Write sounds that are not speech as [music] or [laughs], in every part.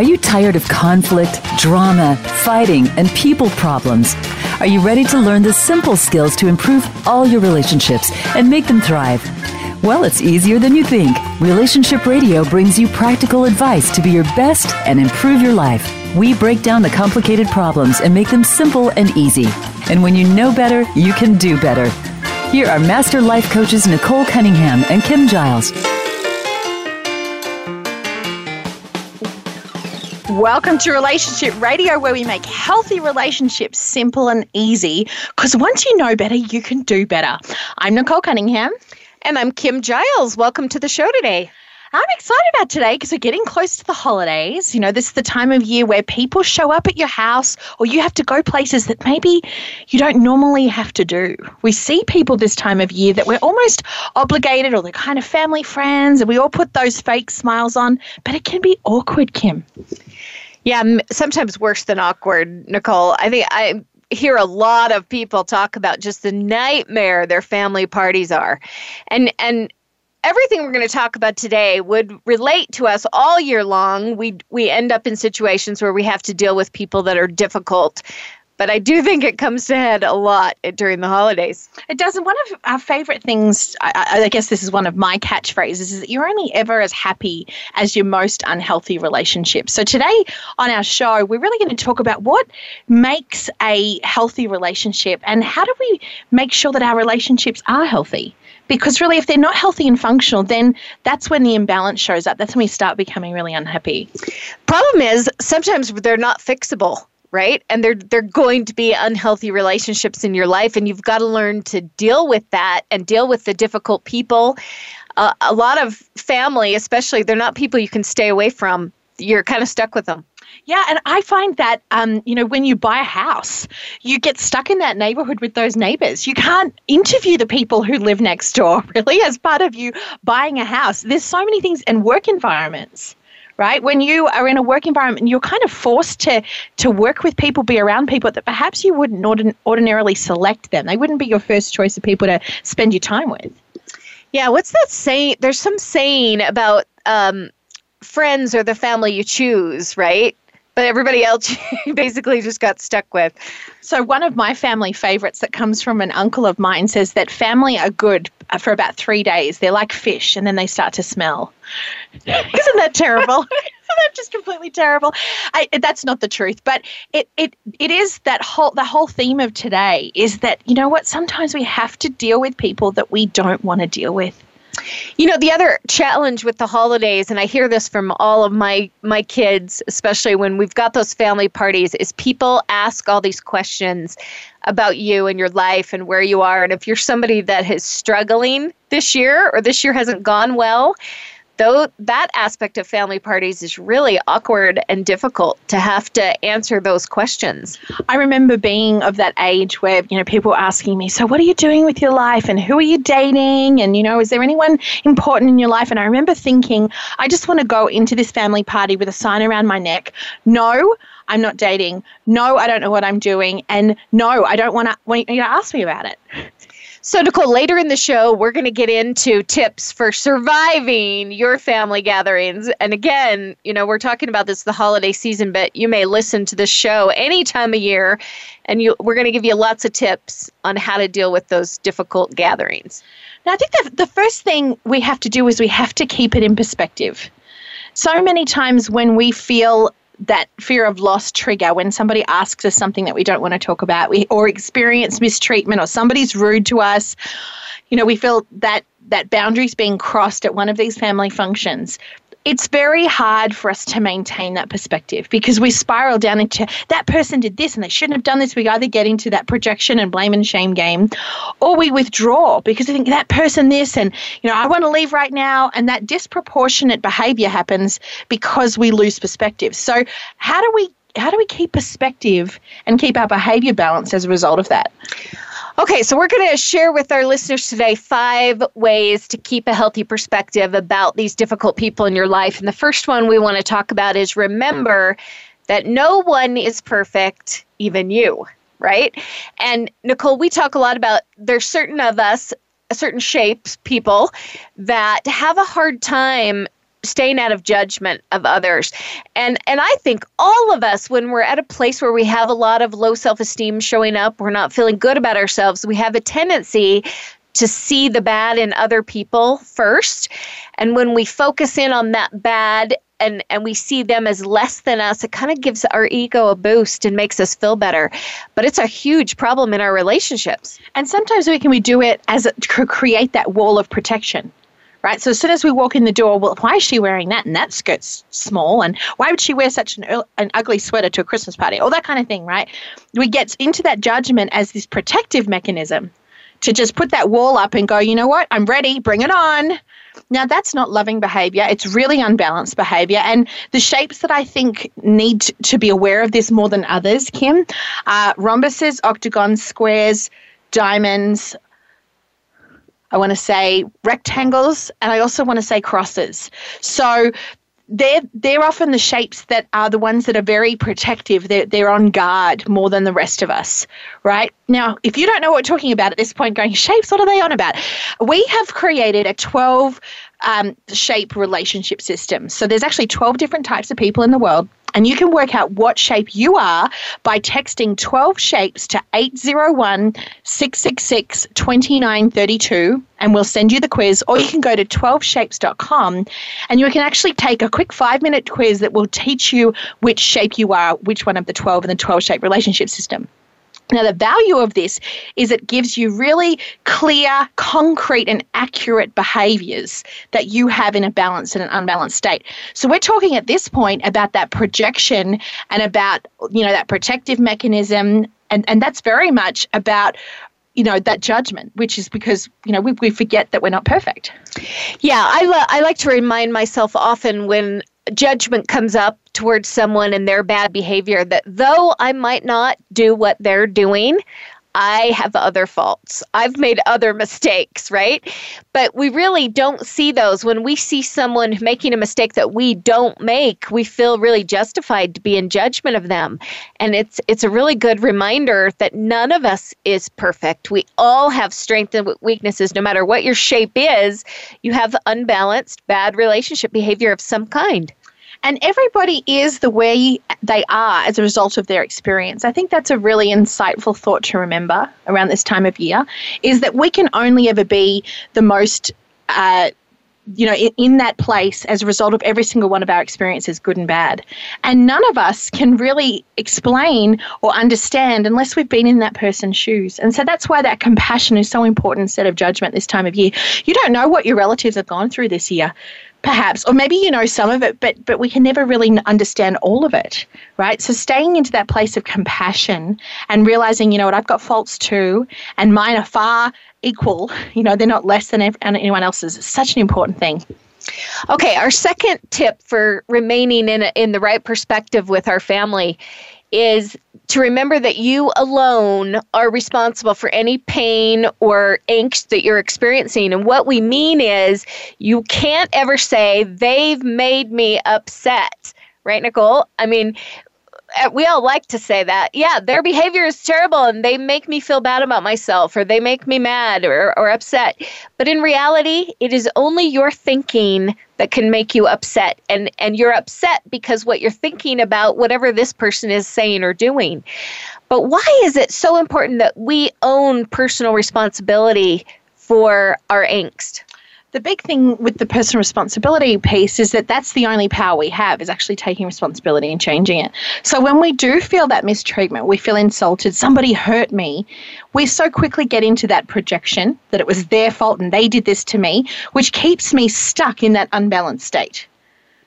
Are you tired of conflict, drama, fighting, and people problems? Are you ready to learn the simple skills to improve all your relationships and make them thrive? Well, it's easier than you think. Relationship Radio brings you practical advice to be your best and improve your life. We break down the complicated problems and make them simple and easy. And when you know better, you can do better. Here are Master Life Coaches Nicole Cunningham and Kim Giles. Welcome to Relationship Radio, where we make healthy relationships simple and easy. Because once you know better, you can do better. I'm Nicole Cunningham. And I'm Kim Giles. Welcome to the show today. I'm excited about today because we're getting close to the holidays. You know, this is the time of year where people show up at your house or you have to go places that maybe you don't normally have to do. We see people this time of year that we're almost obligated or they're kind of family friends and we all put those fake smiles on, but it can be awkward, Kim. Yeah, sometimes worse than awkward, Nicole. I think I hear a lot of people talk about just the nightmare their family parties are. And and everything we're going to talk about today would relate to us all year long. We we end up in situations where we have to deal with people that are difficult. But I do think it comes to head a lot during the holidays. It does. And one of our favorite things, I, I guess this is one of my catchphrases, is that you're only ever as happy as your most unhealthy relationship. So today on our show, we're really going to talk about what makes a healthy relationship and how do we make sure that our relationships are healthy because really if they're not healthy and functional then that's when the imbalance shows up that's when we start becoming really unhappy problem is sometimes they're not fixable right? And they're they're going to be unhealthy relationships in your life and you've got to learn to deal with that and deal with the difficult people. Uh, a lot of family especially they're not people you can stay away from. You're kind of stuck with them. Yeah, and I find that um, you know when you buy a house, you get stuck in that neighborhood with those neighbors. You can't interview the people who live next door [laughs] really as part of you buying a house. There's so many things and work environments right? When you are in a work environment, you're kind of forced to to work with people, be around people that perhaps you wouldn't ordin- ordinarily select them. They wouldn't be your first choice of people to spend your time with. Yeah, what's that saying? There's some saying about um, friends or the family you choose, right? But everybody else [laughs] basically just got stuck with. So, one of my family favorites that comes from an uncle of mine says that family are good Uh, for about three days. They're like fish, and then they start to smell. [laughs] Isn't that terrible? [laughs] Isn't that just completely terrible? I, that's not the truth, but it, it it is that whole the whole theme of today is that you know what? Sometimes we have to deal with people that we don't want to deal with. You know, the other challenge with the holidays, and I hear this from all of my my kids, especially when we've got those family parties, is people ask all these questions about you and your life and where you are. And if you're somebody that is struggling this year or this year hasn't gone well, though that aspect of family parties is really awkward and difficult to have to answer those questions. I remember being of that age where, you know, people asking me, so what are you doing with your life and who are you dating and you know, is there anyone important in your life? And I remember thinking, I just want to go into this family party with a sign around my neck. No, I'm not dating. No, I don't know what I'm doing. And no, I don't want to want you to ask me about it. So, Nicole, later in the show, we're going to get into tips for surviving your family gatherings. And again, you know, we're talking about this the holiday season, but you may listen to this show any time of year, and you, we're going to give you lots of tips on how to deal with those difficult gatherings. Now, I think the first thing we have to do is we have to keep it in perspective. So many times when we feel that fear of loss trigger when somebody asks us something that we don't want to talk about. We, or experience mistreatment or somebody's rude to us. You know we feel that that boundaries being crossed at one of these family functions it's very hard for us to maintain that perspective because we spiral down into that person did this and they shouldn't have done this. We either get into that projection and blame and shame game or we withdraw because we think that person this and, you know, I want to leave right now. And that disproportionate behavior happens because we lose perspective. So, how do we how do we keep perspective and keep our behavior balanced as a result of that? Okay, so we're going to share with our listeners today five ways to keep a healthy perspective about these difficult people in your life. And the first one we want to talk about is remember that no one is perfect, even you, right? And Nicole, we talk a lot about there's certain of us, certain shapes, people that have a hard time staying out of judgment of others. And and I think all of us when we're at a place where we have a lot of low self-esteem showing up, we're not feeling good about ourselves, we have a tendency to see the bad in other people first. And when we focus in on that bad and, and we see them as less than us, it kind of gives our ego a boost and makes us feel better. But it's a huge problem in our relationships. And sometimes we can we do it as a, to create that wall of protection right? So as soon as we walk in the door, well, why is she wearing that? And that skirt's small. And why would she wear such an, an ugly sweater to a Christmas party? All that kind of thing, right? We get into that judgment as this protective mechanism to just put that wall up and go, you know what? I'm ready. Bring it on. Now, that's not loving behavior. It's really unbalanced behavior. And the shapes that I think need to be aware of this more than others, Kim, are rhombuses, octagons, squares, diamonds. I want to say rectangles, and I also want to say crosses. So they're they're often the shapes that are the ones that are very protective. They're they're on guard more than the rest of us, right? Now, if you don't know what we're talking about at this point, going shapes, what are they on about? We have created a twelve um, shape relationship system. So there's actually twelve different types of people in the world. And you can work out what shape you are by texting 12 shapes to 801 666 2932, and we'll send you the quiz. Or you can go to 12shapes.com and you can actually take a quick five minute quiz that will teach you which shape you are, which one of the 12 in the 12 shape relationship system. Now, the value of this is it gives you really clear, concrete, and accurate behaviors that you have in a balanced and an unbalanced state. So, we're talking at this point about that projection and about, you know, that protective mechanism. And, and that's very much about you know that judgment which is because you know we, we forget that we're not perfect yeah I, lo- I like to remind myself often when judgment comes up towards someone and their bad behavior that though I might not do what they're doing, I have other faults. I've made other mistakes, right? But we really don't see those. When we see someone making a mistake that we don't make, we feel really justified to be in judgment of them. And it's it's a really good reminder that none of us is perfect. We all have strengths and weaknesses no matter what your shape is. You have unbalanced bad relationship behavior of some kind. And everybody is the way they are as a result of their experience. I think that's a really insightful thought to remember around this time of year is that we can only ever be the most. Uh, you know, in, in, that place as a result of every single one of our experiences, good and bad. And none of us can really explain or understand unless we've been in that person's shoes. And so that's why that compassion is so important instead of judgment this time of year. You don't know what your relatives have gone through this year perhaps or maybe you know some of it but but we can never really understand all of it right? So staying into that place of compassion and realizing you know what i've got faults too and mine are far equal [laughs] you know they're not less than anyone else's such an important thing. Okay our second tip for remaining in a, in the right perspective with our family is to remember that you alone are responsible for any pain or angst that you're experiencing. And what we mean is you can't ever say, they've made me upset. Right, Nicole? I mean, Uh, we all like to say that. Yeah, their behavior is terrible and they make me feel bad about myself or they make me mad or, or upset. But in reality, it is only your thinking that can make you upset. And, and you're upset because what you're thinking about whatever this person is saying or doing. But why is it so important that we own personal responsibility for our angst? The big thing with the personal responsibility piece is that that's the only power we have is actually taking responsibility and changing it. So when we do feel that mistreatment, we feel insulted, somebody hurt me, we so quickly get into that projection that it was their fault and they did this to me, which keeps me stuck in that unbalanced state.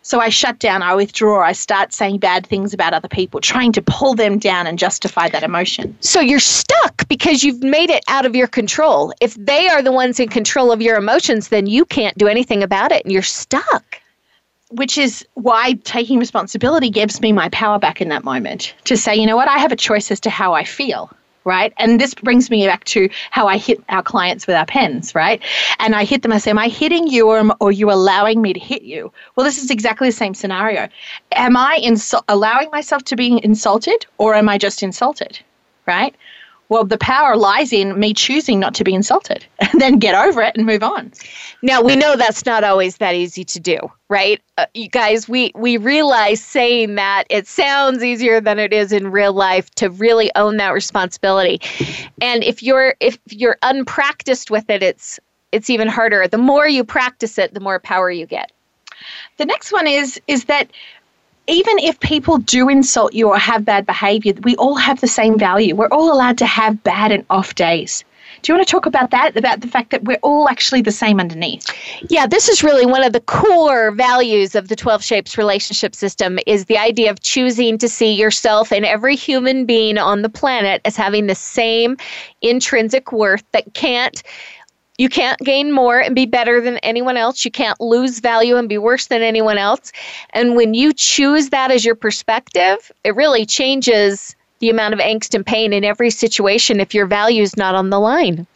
So I shut down, I withdraw, I start saying bad things about other people, trying to pull them down and justify that emotion. So you're stuck because you've made it out of your control. If they are the ones in control of your emotions, then you can't do anything about it and you're stuck. Which is why taking responsibility gives me my power back in that moment to say, you know what, I have a choice as to how I feel right? And this brings me back to how I hit our clients with our pens, right? And I hit them, I say, Am I hitting you or, am, or are you allowing me to hit you? Well, this is exactly the same scenario. Am I insu- allowing myself to be insulted or am I just insulted, right? Well, the power lies in me choosing not to be insulted [laughs] and then get over it and move on. Now, we know that's not always that easy to do, right? Uh, you guys, we, we realize saying that it sounds easier than it is in real life to really own that responsibility. And if you're if you're unpracticed with it, it's it's even harder. The more you practice it, the more power you get. The next one is is that even if people do insult you or have bad behavior, we all have the same value. We're all allowed to have bad and off days. Do you want to talk about that? About the fact that we're all actually the same underneath? Yeah, this is really one of the core values of the 12 Shapes relationship system is the idea of choosing to see yourself and every human being on the planet as having the same intrinsic worth that can't you can't gain more and be better than anyone else. You can't lose value and be worse than anyone else. And when you choose that as your perspective, it really changes the amount of angst and pain in every situation if your value is not on the line.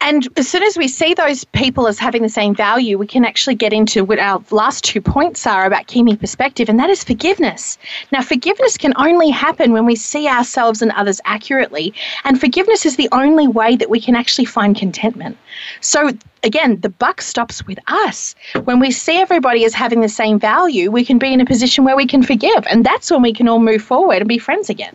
And as soon as we see those people as having the same value, we can actually get into what our last two points are about keeping perspective, and that is forgiveness. Now, forgiveness can only happen when we see ourselves and others accurately, and forgiveness is the only way that we can actually find contentment. So, again, the buck stops with us. When we see everybody as having the same value, we can be in a position where we can forgive, and that's when we can all move forward and be friends again.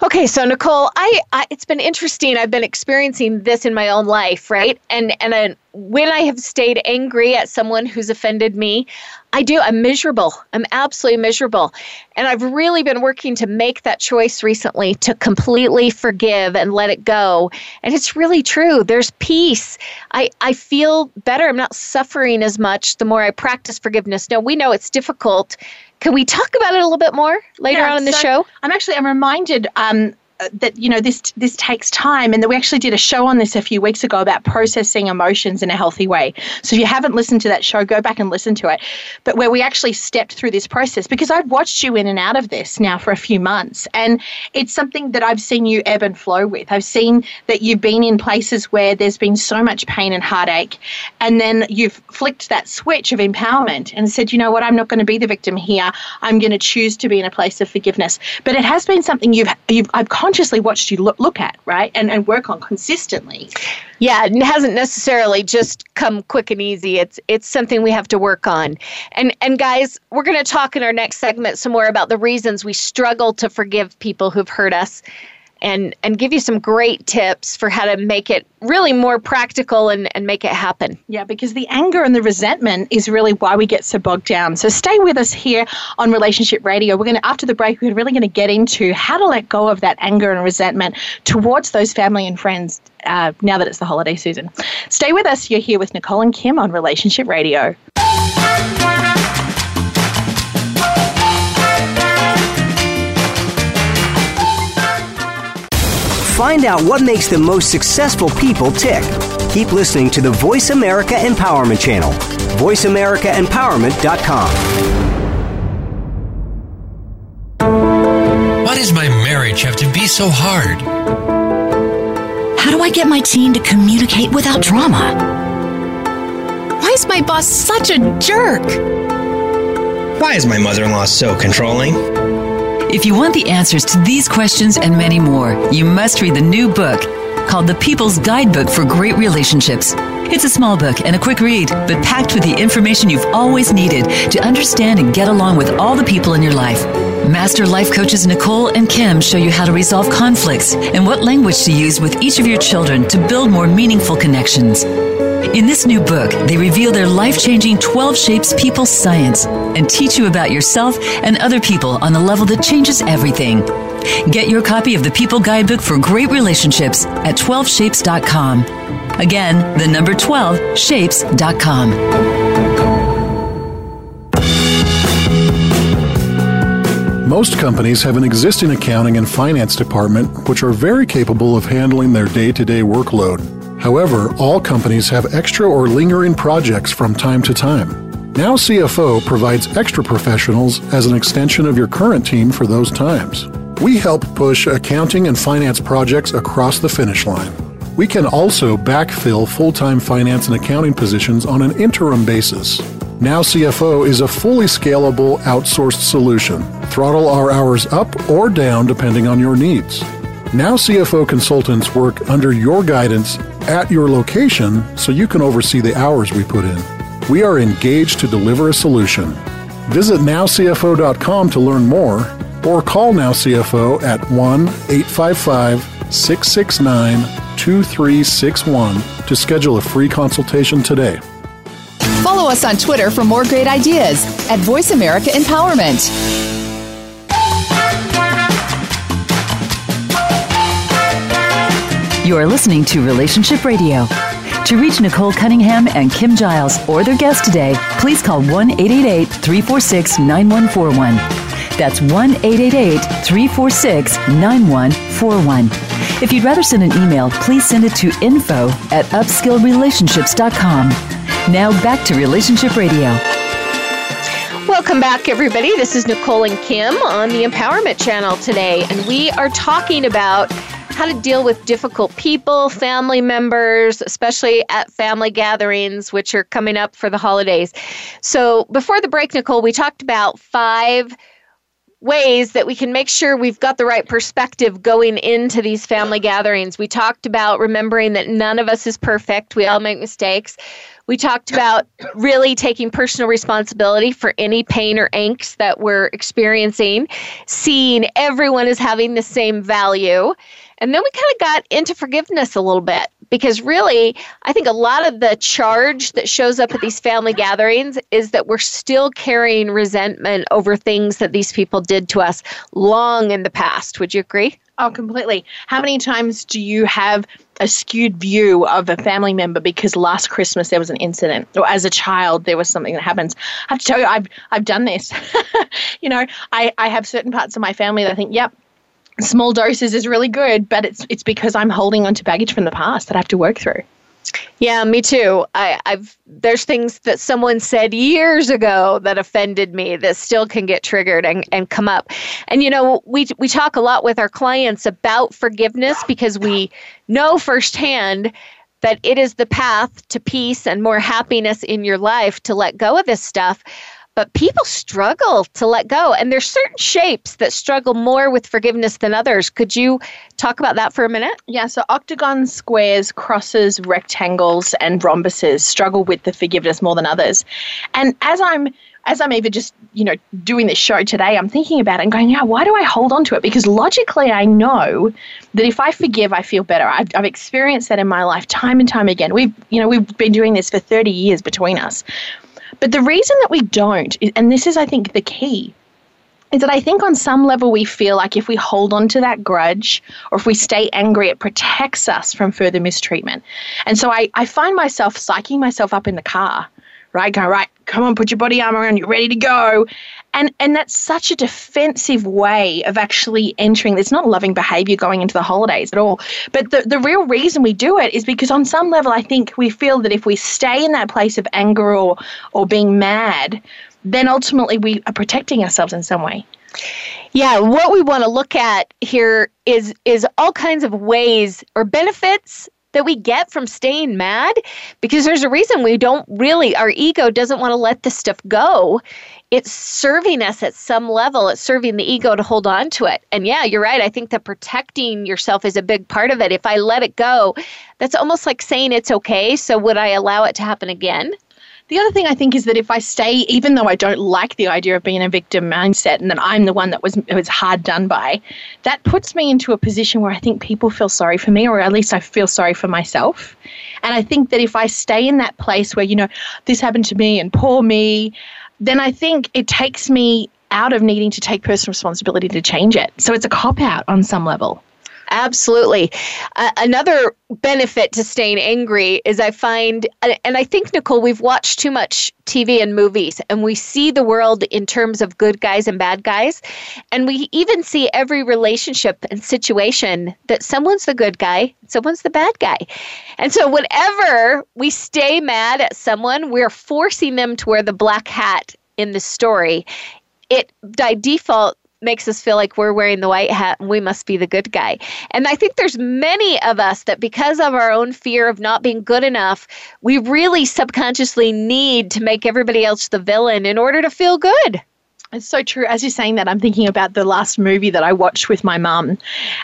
Okay, so Nicole, I, I, it's been interesting. I've been experiencing this in my own life, right? And and uh, when I have stayed angry at someone who's offended me, I do. I'm miserable. I'm absolutely miserable, and I've really been working to make that choice recently to completely forgive and let it go. And it's really true. There's peace. I I feel better. I'm not suffering as much the more I practice forgiveness. Now we know it's difficult can we talk about it a little bit more later yeah, on in the so show? I'm actually I'm reminded um, that you know this this takes time. And that we actually did a show on this a few weeks ago about processing emotions in a healthy way. So if you haven't listened to that show go back and listen to it. But where we actually stepped through this process because i've watched you in and out of this now for a few months. And it's something that i've seen you ebb and flow with. I've seen that you've been in places where there's been so much pain and heartache and then you've flicked that switch of empowerment and said you know what? I'm not going to be the victim here. I'm going to choose to be in a place of forgiveness. But it has been something you've you've i've consciously watched you look, look at, right? And, and work on consistently. Yeah, it hasn't necessarily just come quick and easy. It's it's something we have to work on. And and guys, we're going to talk in our next segment some more about the reasons we struggle to forgive people who've hurt us and and give you some great tips for how to make it really more practical and, and make it happen. Yeah, because the anger and the resentment is really why we get so bogged down. So stay with us here on Relationship Radio. We're gonna after the break, we're really gonna get into how to let go of that anger and resentment towards those family and friends uh, now that it's the holiday season. Stay with us. You're here with Nicole and Kim on Relationship Radio. Find out what makes the most successful people tick. Keep listening to the Voice America Empowerment Channel. VoiceAmericaEmpowerment.com. Why does my marriage have to be so hard? How do I get my team to communicate without drama? Why is my boss such a jerk? Why is my mother in law so controlling? If you want the answers to these questions and many more, you must read the new book called The People's Guidebook for Great Relationships. It's a small book and a quick read, but packed with the information you've always needed to understand and get along with all the people in your life. Master life coaches Nicole and Kim show you how to resolve conflicts and what language to use with each of your children to build more meaningful connections. In this new book, they reveal their life changing 12 Shapes People Science and teach you about yourself and other people on a level that changes everything. Get your copy of the People Guidebook for Great Relationships at 12shapes.com. Again, the number 12, shapes.com. Most companies have an existing accounting and finance department which are very capable of handling their day to day workload. However, all companies have extra or lingering projects from time to time. Now CFO provides extra professionals as an extension of your current team for those times. We help push accounting and finance projects across the finish line. We can also backfill full time finance and accounting positions on an interim basis. Now CFO is a fully scalable outsourced solution. Throttle our hours up or down depending on your needs. Now CFO consultants work under your guidance at your location so you can oversee the hours we put in. We are engaged to deliver a solution. Visit nowcfo.com to learn more or call Now CFO at 1 855 669 2361 to schedule a free consultation today. Follow us on Twitter for more great ideas at Voice America Empowerment. You are listening to Relationship Radio. To reach Nicole Cunningham and Kim Giles or their guest today, please call 1 888 346 9141. That's 1 888 346 9141. If you'd rather send an email, please send it to info at upskillrelationships.com. Now back to Relationship Radio. Welcome back, everybody. This is Nicole and Kim on the Empowerment Channel today, and we are talking about how to deal with difficult people, family members, especially at family gatherings, which are coming up for the holidays. So, before the break, Nicole, we talked about five ways that we can make sure we've got the right perspective going into these family gatherings. We talked about remembering that none of us is perfect, we all make mistakes. We talked about really taking personal responsibility for any pain or angst that we're experiencing, seeing everyone as having the same value. And then we kind of got into forgiveness a little bit because really, I think a lot of the charge that shows up at these family gatherings is that we're still carrying resentment over things that these people did to us long in the past. Would you agree? Oh, completely. How many times do you have a skewed view of a family member because last Christmas there was an incident, or as a child there was something that happens? I have to tell you, I've I've done this. [laughs] you know, I I have certain parts of my family that I think, yep, small doses is really good, but it's it's because I'm holding on to baggage from the past that I have to work through. Yeah, me too. I, I've there's things that someone said years ago that offended me that still can get triggered and, and come up. And you know, we we talk a lot with our clients about forgiveness because we know firsthand that it is the path to peace and more happiness in your life to let go of this stuff but people struggle to let go. And there's certain shapes that struggle more with forgiveness than others. Could you talk about that for a minute? Yeah, so octagons, squares, crosses, rectangles, and rhombuses struggle with the forgiveness more than others. And as I'm as I'm even just, you know, doing this show today, I'm thinking about it and going, yeah, why do I hold on to it? Because logically, I know that if I forgive, I feel better. I've, I've experienced that in my life time and time again. We've, you know, we've been doing this for 30 years between us. But the reason that we don't, and this is, I think, the key, is that I think on some level we feel like if we hold on to that grudge or if we stay angry, it protects us from further mistreatment. And so I, I find myself psyching myself up in the car, right? Going, right, come on, put your body armor on, you're ready to go. And and that's such a defensive way of actually entering. It's not loving behavior going into the holidays at all. But the, the real reason we do it is because on some level I think we feel that if we stay in that place of anger or or being mad, then ultimately we are protecting ourselves in some way. Yeah, what we want to look at here is is all kinds of ways or benefits that we get from staying mad because there's a reason we don't really our ego doesn't want to let this stuff go it's serving us at some level. It's serving the ego to hold on to it. And yeah you're right. I think that protecting yourself is a big part of it. If i let it go that's almost like saying it's okay. So would i allow it to happen again? The other thing I think is that if I stay, even though I don't like the idea of being a victim mindset and that I'm the one that was was hard done by, that puts me into a position where I think people feel sorry for me, or at least I feel sorry for myself. And I think that if I stay in that place where you know this happened to me and poor me, then I think it takes me out of needing to take personal responsibility to change it. So it's a cop out on some level. Absolutely. Uh, another benefit to staying angry is I find, and I think, Nicole, we've watched too much TV and movies, and we see the world in terms of good guys and bad guys. And we even see every relationship and situation that someone's the good guy, someone's the bad guy. And so, whenever we stay mad at someone, we're forcing them to wear the black hat in the story. It by default makes us feel like we're wearing the white hat and we must be the good guy. And I think there's many of us that because of our own fear of not being good enough, we really subconsciously need to make everybody else the villain in order to feel good. It's so true. As you're saying that, I'm thinking about the last movie that I watched with my mum.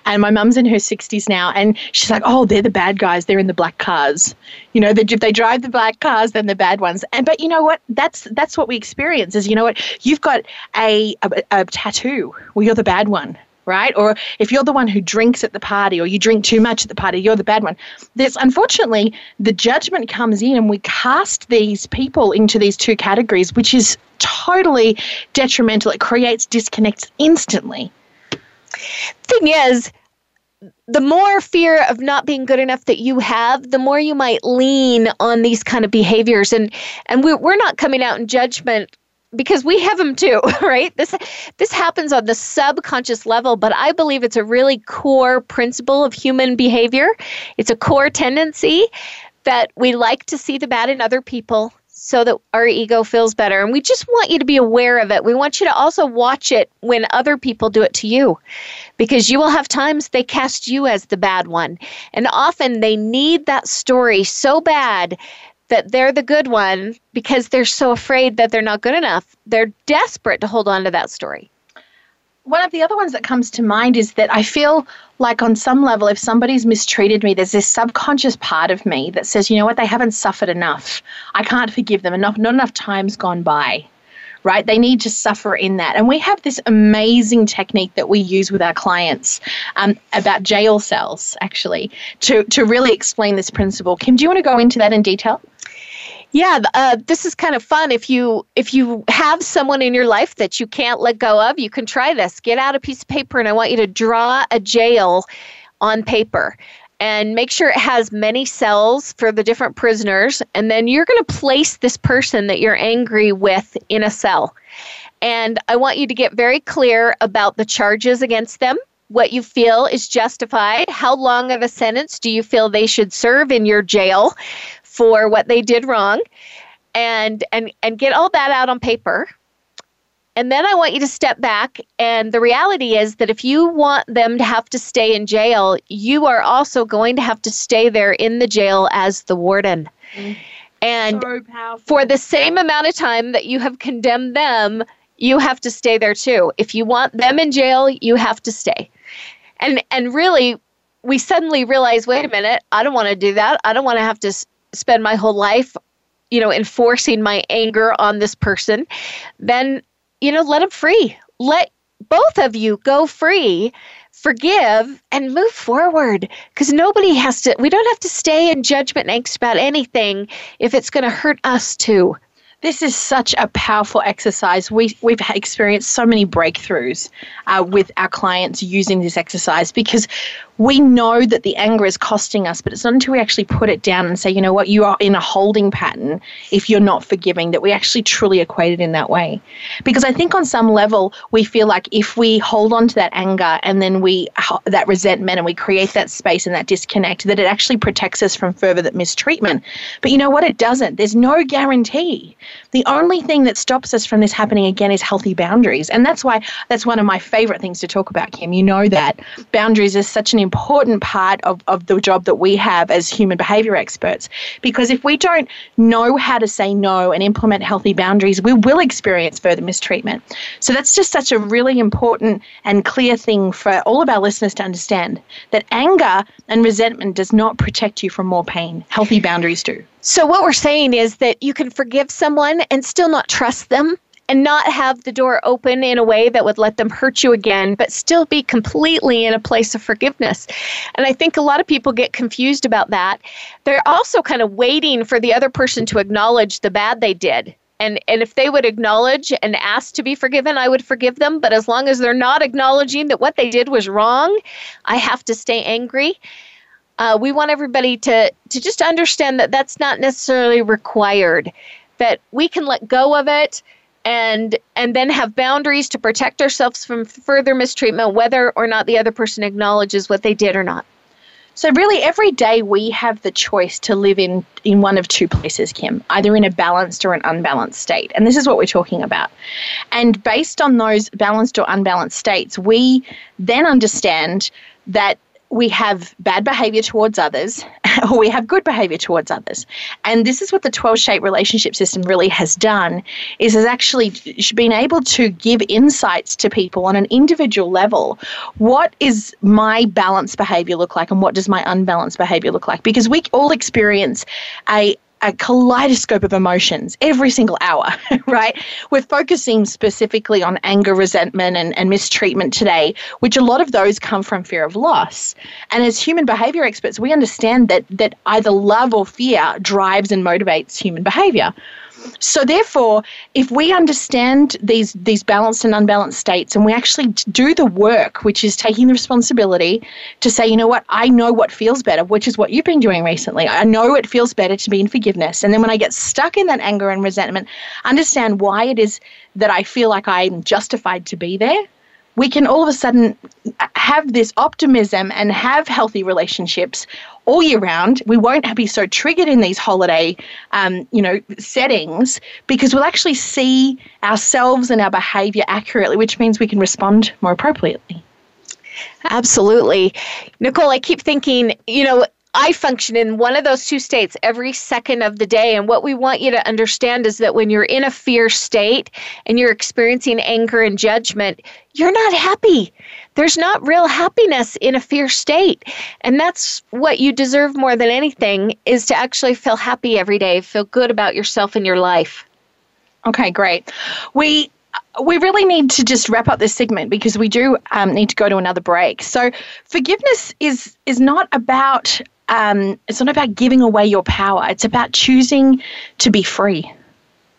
And my mum's in her 60s now. And she's like, oh, they're the bad guys. They're in the black cars. You know, they, if they drive the black cars, then the bad ones. And But you know what? That's that's what we experience is, you know what? You've got a, a, a tattoo. Well, you're the bad one right? Or if you're the one who drinks at the party or you drink too much at the party, you're the bad one. There's unfortunately the judgment comes in and we cast these people into these two categories, which is totally detrimental. It creates disconnects instantly. Thing is, the more fear of not being good enough that you have, the more you might lean on these kind of behaviors. And and we, we're not coming out in judgment because we have them too, [laughs] right? This this happens on the subconscious level, but I believe it's a really core principle of human behavior. It's a core tendency that we like to see the bad in other people so that our ego feels better. And we just want you to be aware of it. We want you to also watch it when other people do it to you because you will have times they cast you as the bad one. And often they need that story so bad that they're the good one because they're so afraid that they're not good enough. They're desperate to hold on to that story. One of the other ones that comes to mind is that I feel like, on some level, if somebody's mistreated me, there's this subconscious part of me that says, you know what, they haven't suffered enough. I can't forgive them enough. Not enough time's gone by right? They need to suffer in that. And we have this amazing technique that we use with our clients um, about jail cells, actually, to, to really explain this principle. Kim, do you want to go into that in detail? Yeah, uh, this is kind of fun. If you if you have someone in your life that you can't let go of, you can try this. Get out a piece of paper, and I want you to draw a jail on paper and make sure it has many cells for the different prisoners. And then you're going to place this person that you're angry with in a cell. And I want you to get very clear about the charges against them, what you feel is justified, how long of a sentence do you feel they should serve in your jail for what they did wrong, and and and get all that out on paper and then I want you to step back. And the reality is that if you want them to have to stay in jail, you are also going to have to stay there in the jail as the warden. Mm. And so for the same amount of time that you have condemned them, you have to stay there too. If you want them in jail, you have to stay. And and really we suddenly realize, wait a minute, I don't want to do that. I don't want to have to spend my whole life you know enforcing my anger on this person then you know, let them free. Let both of you go free, forgive, and move forward. Because nobody has to, we don't have to stay in judgment and angst about anything if it's going to hurt us too. This is such a powerful exercise. We, we've experienced so many breakthroughs uh, with our clients using this exercise because we know that the anger is costing us, but it's not until we actually put it down and say, you know what, you are in a holding pattern if you're not forgiving that we actually truly equate it in that way. Because I think on some level, we feel like if we hold on to that anger and then we, that resentment and we create that space and that disconnect, that it actually protects us from further that mistreatment. But you know what? It doesn't. There's no guarantee. The only thing that stops us from this happening again is healthy boundaries. And that's why that's one of my favorite things to talk about, Kim. You know that boundaries is such an important part of, of the job that we have as human behavior experts. Because if we don't know how to say no and implement healthy boundaries, we will experience further mistreatment. So that's just such a really important and clear thing for all of our listeners to understand that anger and resentment does not protect you from more pain. Healthy boundaries do. So, what we're saying is that you can forgive someone and still not trust them and not have the door open in a way that would let them hurt you again, but still be completely in a place of forgiveness. And I think a lot of people get confused about that. They're also kind of waiting for the other person to acknowledge the bad they did. And, and if they would acknowledge and ask to be forgiven, I would forgive them. But as long as they're not acknowledging that what they did was wrong, I have to stay angry. Uh, we want everybody to, to just understand that that's not necessarily required, that we can let go of it and and then have boundaries to protect ourselves from further mistreatment whether or not the other person acknowledges what they did or not. So really every day we have the choice to live in in one of two places kim either in a balanced or an unbalanced state. And this is what we're talking about. And based on those balanced or unbalanced states we then understand that we have bad behavior towards others [laughs] or we have good behavior towards others. And this is what the 12 shape relationship system really has done is has actually been able to give insights to people on an individual level. What is my balanced behavior look like and what does my unbalanced behavior look like? Because we all experience a a kaleidoscope of emotions every single hour, [laughs] right? We're focusing specifically on anger, resentment, and, and mistreatment today, which a lot of those come from fear of loss. And as human behavior experts, we understand that that either love or fear drives and motivates human behavior. So therefore, if we understand these these balanced and unbalanced states, and we actually do the work, which is taking the responsibility to say, you know what, I know what feels better, which is what you've been doing recently. I know it feels better to be in forgiveness, and then when I get stuck in that anger and resentment, understand why it is that I feel like I'm justified to be there we can all of a sudden have this optimism and have healthy relationships all year round. We won't be so triggered in these holiday, um, you know, settings because we'll actually see ourselves and our behaviour accurately, which means we can respond more appropriately. Absolutely. Nicole, I keep thinking, you know, I function in one of those two states every second of the day. And what we want you to understand is that when you're in a fear state and you're experiencing anger and judgment, you're not happy. There's not real happiness in a fear state. And that's what you deserve more than anything is to actually feel happy every day, feel good about yourself and your life. Okay, great. We we really need to just wrap up this segment because we do um, need to go to another break. So, forgiveness is is not about um, it's not about giving away your power. It's about choosing to be free.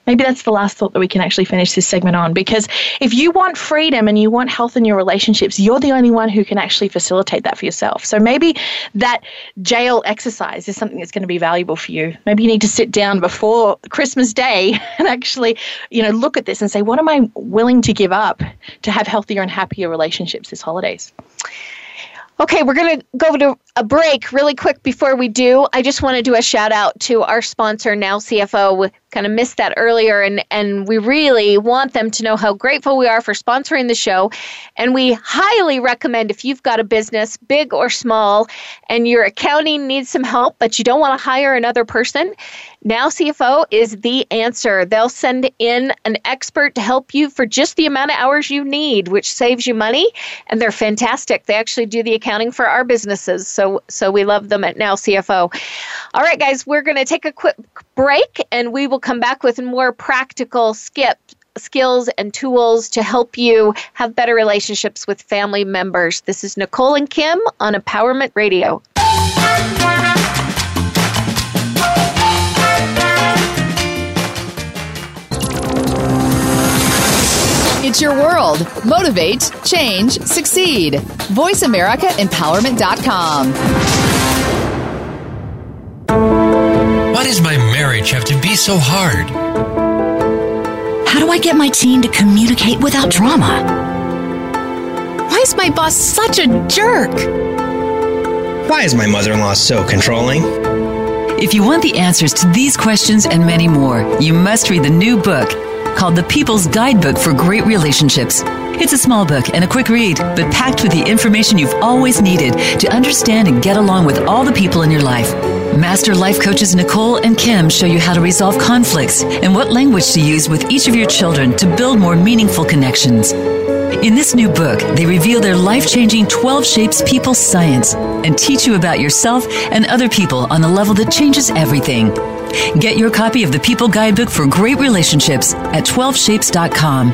Maybe that's the last thought that we can actually finish this segment on because if you want freedom and you want health in your relationships, you're the only one who can actually facilitate that for yourself. So maybe that jail exercise is something that's going to be valuable for you. Maybe you need to sit down before Christmas Day [laughs] and actually, you know, look at this and say, what am I willing to give up to have healthier and happier relationships this holidays? Okay, we're going to go to a break really quick before we do. I just want to do a shout out to our sponsor, Now CFO. We Kind of missed that earlier, and, and we really want them to know how grateful we are for sponsoring the show. And we highly recommend if you've got a business, big or small, and your accounting needs some help, but you don't want to hire another person, now CFO is the answer. They'll send in an expert to help you for just the amount of hours you need, which saves you money, and they're fantastic. They actually do the accounting for our businesses, so so we love them at Now CFO. All right, guys, we're going to take a quick break, and we will come back with more practical skip skills and tools to help you have better relationships with family members. This is Nicole and Kim on Empowerment Radio. It's your world. Motivate, change, succeed. VoiceAmericaEmpowerment.com. Why does my marriage have to be so hard? How do I get my team to communicate without drama? Why is my boss such a jerk? Why is my mother in law so controlling? If you want the answers to these questions and many more, you must read the new book called The People's Guidebook for Great Relationships. It's a small book and a quick read, but packed with the information you've always needed to understand and get along with all the people in your life. Master life coaches Nicole and Kim show you how to resolve conflicts and what language to use with each of your children to build more meaningful connections. In this new book, they reveal their life changing 12 Shapes People Science and teach you about yourself and other people on a level that changes everything. Get your copy of the People Guidebook for Great Relationships at 12shapes.com.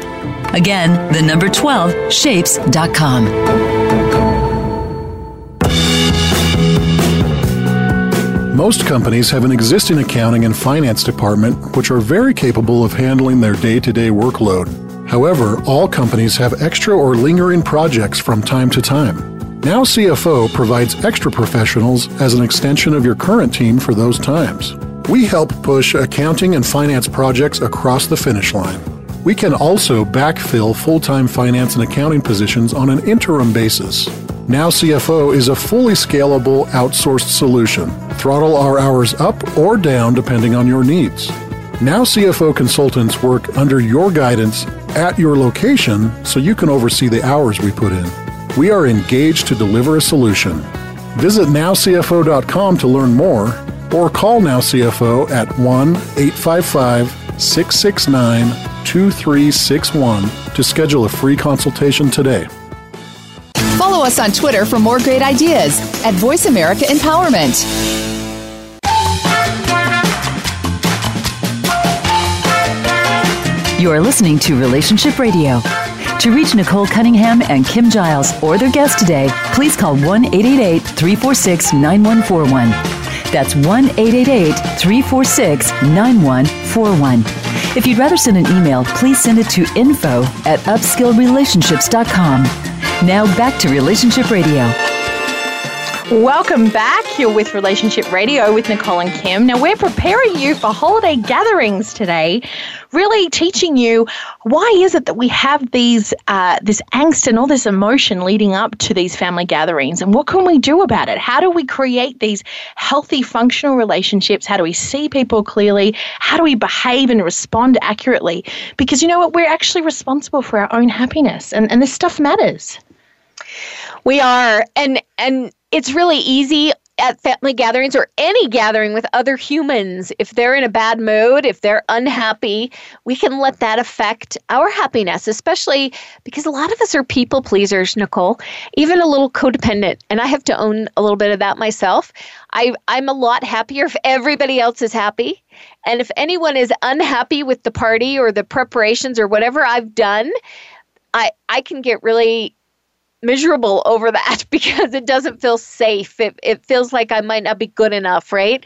Again, the number 12, shapes.com. Most companies have an existing accounting and finance department which are very capable of handling their day to day workload. However, all companies have extra or lingering projects from time to time. Now CFO provides extra professionals as an extension of your current team for those times. We help push accounting and finance projects across the finish line. We can also backfill full time finance and accounting positions on an interim basis. Now CFO is a fully scalable outsourced solution. Throttle our hours up or down depending on your needs. Now CFO consultants work under your guidance at your location so you can oversee the hours we put in. We are engaged to deliver a solution Visit nowcfo.com to learn more or call Now CFO at 1 855 669 2361 to schedule a free consultation today. Follow us on Twitter for more great ideas at Voice America Empowerment. You are listening to Relationship Radio. To reach Nicole Cunningham and Kim Giles or their guest today, please call 1 888 346 9141. That's 1 888 346 9141. If you'd rather send an email, please send it to info at upskillrelationships.com. Now back to Relationship Radio. Welcome back. You're with Relationship Radio with Nicole and Kim. Now, we're preparing you for holiday gatherings today, really teaching you why is it that we have these uh, this angst and all this emotion leading up to these family gatherings, and what can we do about it? How do we create these healthy, functional relationships? How do we see people clearly? How do we behave and respond accurately? Because you know what, we're actually responsible for our own happiness, and, and this stuff matters. We are, and and it's really easy at family gatherings or any gathering with other humans. If they're in a bad mood, if they're unhappy, we can let that affect our happiness, especially because a lot of us are people pleasers, Nicole, even a little codependent. And I have to own a little bit of that myself. I, I'm a lot happier if everybody else is happy. And if anyone is unhappy with the party or the preparations or whatever I've done, I, I can get really miserable over that [laughs] because it doesn't feel safe. It, it feels like I might not be good enough, right?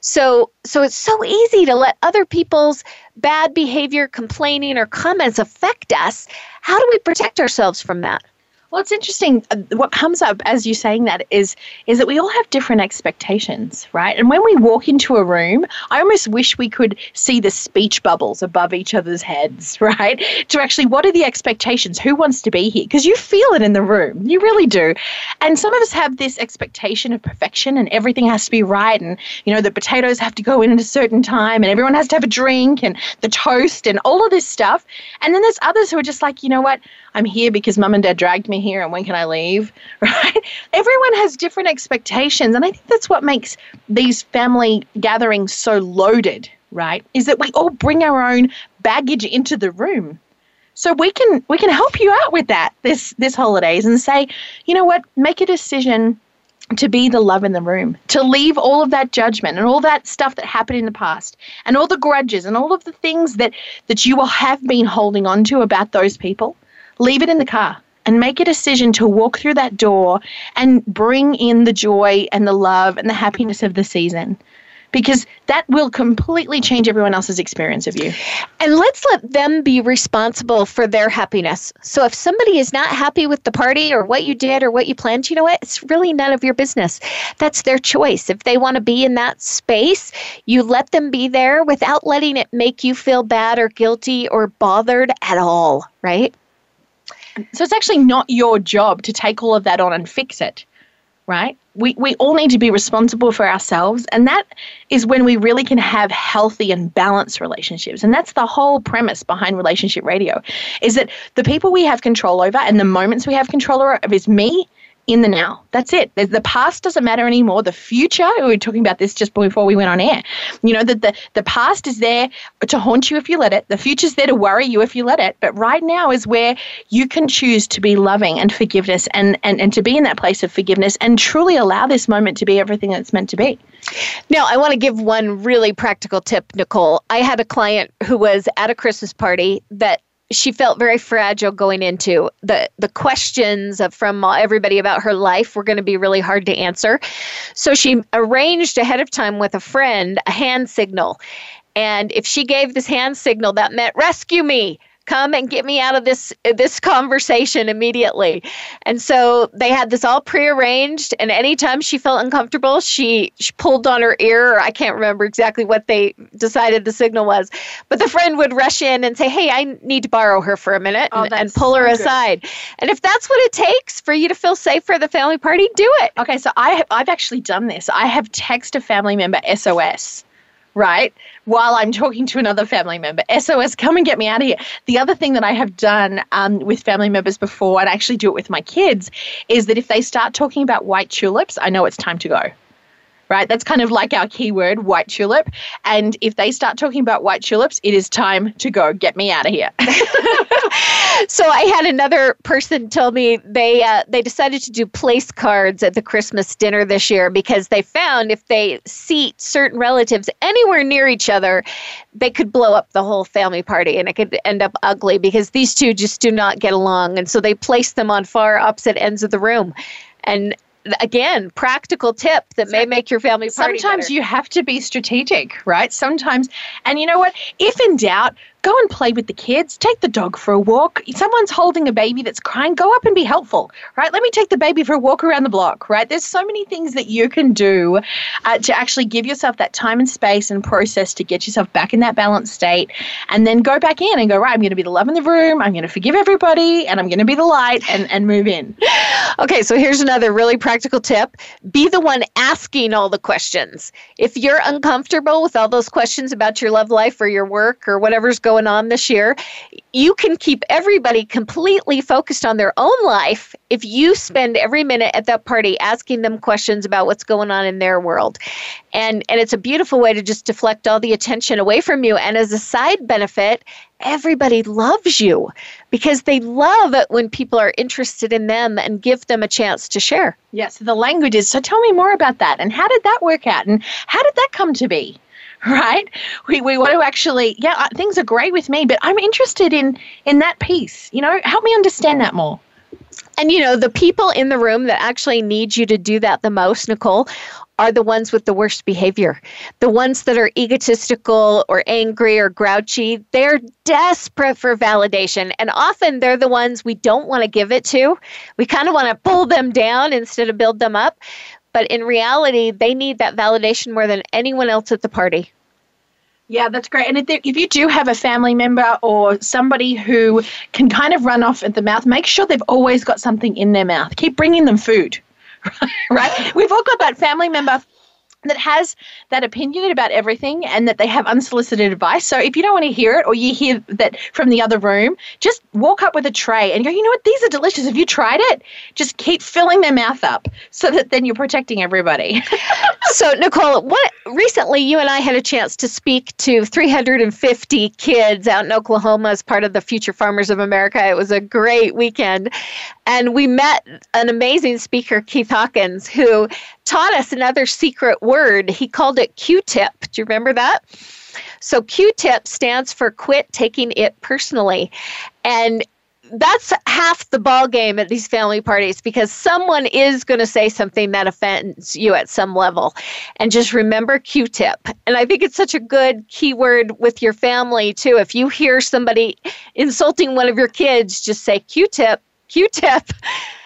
So so it's so easy to let other people's bad behavior, complaining, or comments affect us. How do we protect ourselves from that? Well, it's interesting. Uh, what comes up as you saying that is is that we all have different expectations, right? And when we walk into a room, I almost wish we could see the speech bubbles above each other's heads, [laughs] right? To actually, what are the expectations? Who wants to be here? Because you feel it in the room, you really do. And some of us have this expectation of perfection, and everything has to be right, and you know the potatoes have to go in at a certain time, and everyone has to have a drink, and the toast, and all of this stuff. And then there's others who are just like, you know what? I'm here because mum and dad dragged me here and when can I leave? [laughs] Right? Everyone has different expectations. And I think that's what makes these family gatherings so loaded, right? Is that we all bring our own baggage into the room. So we can we can help you out with that this this holidays and say, you know what, make a decision to be the love in the room, to leave all of that judgment and all that stuff that happened in the past and all the grudges and all of the things that that you will have been holding on to about those people leave it in the car and make a decision to walk through that door and bring in the joy and the love and the happiness of the season because that will completely change everyone else's experience of you. And let's let them be responsible for their happiness. So if somebody is not happy with the party or what you did or what you planned, you know what? It's really none of your business. That's their choice. If they want to be in that space, you let them be there without letting it make you feel bad or guilty or bothered at all, right? So it's actually not your job to take all of that on and fix it, right? We, we all need to be responsible for ourselves. And that is when we really can have healthy and balanced relationships. And that's the whole premise behind Relationship Radio is that the people we have control over and the moments we have control over is me in the now. That's it. The past doesn't matter anymore. The future, we were talking about this just before we went on air. You know, that the, the past is there to haunt you if you let it. The future's there to worry you if you let it. But right now is where you can choose to be loving and forgiveness and, and, and to be in that place of forgiveness and truly allow this moment to be everything that's meant to be. Now, I want to give one really practical tip, Nicole. I had a client who was at a Christmas party that she felt very fragile going into the the questions of, from everybody about her life were going to be really hard to answer. So she arranged ahead of time with a friend a hand signal. And if she gave this hand signal that meant rescue me come and get me out of this this conversation immediately. And so they had this all prearranged and anytime she felt uncomfortable she, she pulled on her ear i can't remember exactly what they decided the signal was but the friend would rush in and say hey i need to borrow her for a minute and, oh, and pull her aside. And if that's what it takes for you to feel safe for the family party do it. Okay so i have, i've actually done this. I have text a family member sos right? While I'm talking to another family member. SOS, come and get me out of here. The other thing that I have done um, with family members before, and I actually do it with my kids, is that if they start talking about white tulips, I know it's time to go right? That's kind of like our keyword, white tulip. And if they start talking about white tulips, it is time to go. Get me out of here. [laughs] so I had another person tell me they uh, they decided to do place cards at the Christmas dinner this year because they found if they seat certain relatives anywhere near each other, they could blow up the whole family party and it could end up ugly because these two just do not get along. And so they placed them on far opposite ends of the room. And again, practical tip that may make your family party. Sometimes better. you have to be strategic, right? Sometimes, and you know what? If in doubt, go and play with the kids. Take the dog for a walk. Someone's holding a baby that's crying. Go up and be helpful, right? Let me take the baby for a walk around the block, right? There's so many things that you can do uh, to actually give yourself that time and space and process to get yourself back in that balanced state, and then go back in and go right. I'm going to be the love in the room. I'm going to forgive everybody, and I'm going to be the light and and move in. Okay, so here's another really practical tip. Be the one asking all the questions. If you're uncomfortable with all those questions about your love life or your work or whatever's going going on this year, you can keep everybody completely focused on their own life if you spend every minute at that party asking them questions about what's going on in their world. And and it's a beautiful way to just deflect all the attention away from you and as a side benefit, everybody loves you because they love it when people are interested in them and give them a chance to share. Yes, the language is so tell me more about that and how did that work out and how did that come to be? [laughs] right? We, we want to actually, yeah, uh, things are great with me, but I'm interested in in that piece. You know, help me understand that more. And you know, the people in the room that actually need you to do that the most, Nicole, are the ones with the worst behavior. The ones that are egotistical or angry or grouchy, they're desperate for validation. And often they're the ones we don't want to give it to. We kind of want to pull them down instead of build them up. But in reality, they need that validation more than anyone else at the party. Yeah, that's great. And if, if you do have a family member or somebody who can kind of run off at the mouth, make sure they've always got something in their mouth. Keep bringing them food, [laughs] right? We've all got that family member that has that opinion about everything and that they have unsolicited advice. So if you don't want to hear it or you hear that from the other room, just walk up with a tray and go, you know what, these are delicious. Have you tried it? Just keep filling their mouth up so that then you're protecting everybody. [laughs] so Nicole, what recently you and I had a chance to speak to 350 kids out in Oklahoma as part of the Future Farmers of America. It was a great weekend. And we met an amazing speaker, Keith Hawkins, who taught us another secret word. He called it Q tip. Do you remember that? So Q tip stands for quit taking it personally. And that's half the ball game at these family parties because someone is going to say something that offends you at some level and just remember q-tip and i think it's such a good keyword with your family too if you hear somebody insulting one of your kids just say q-tip q-tip [laughs]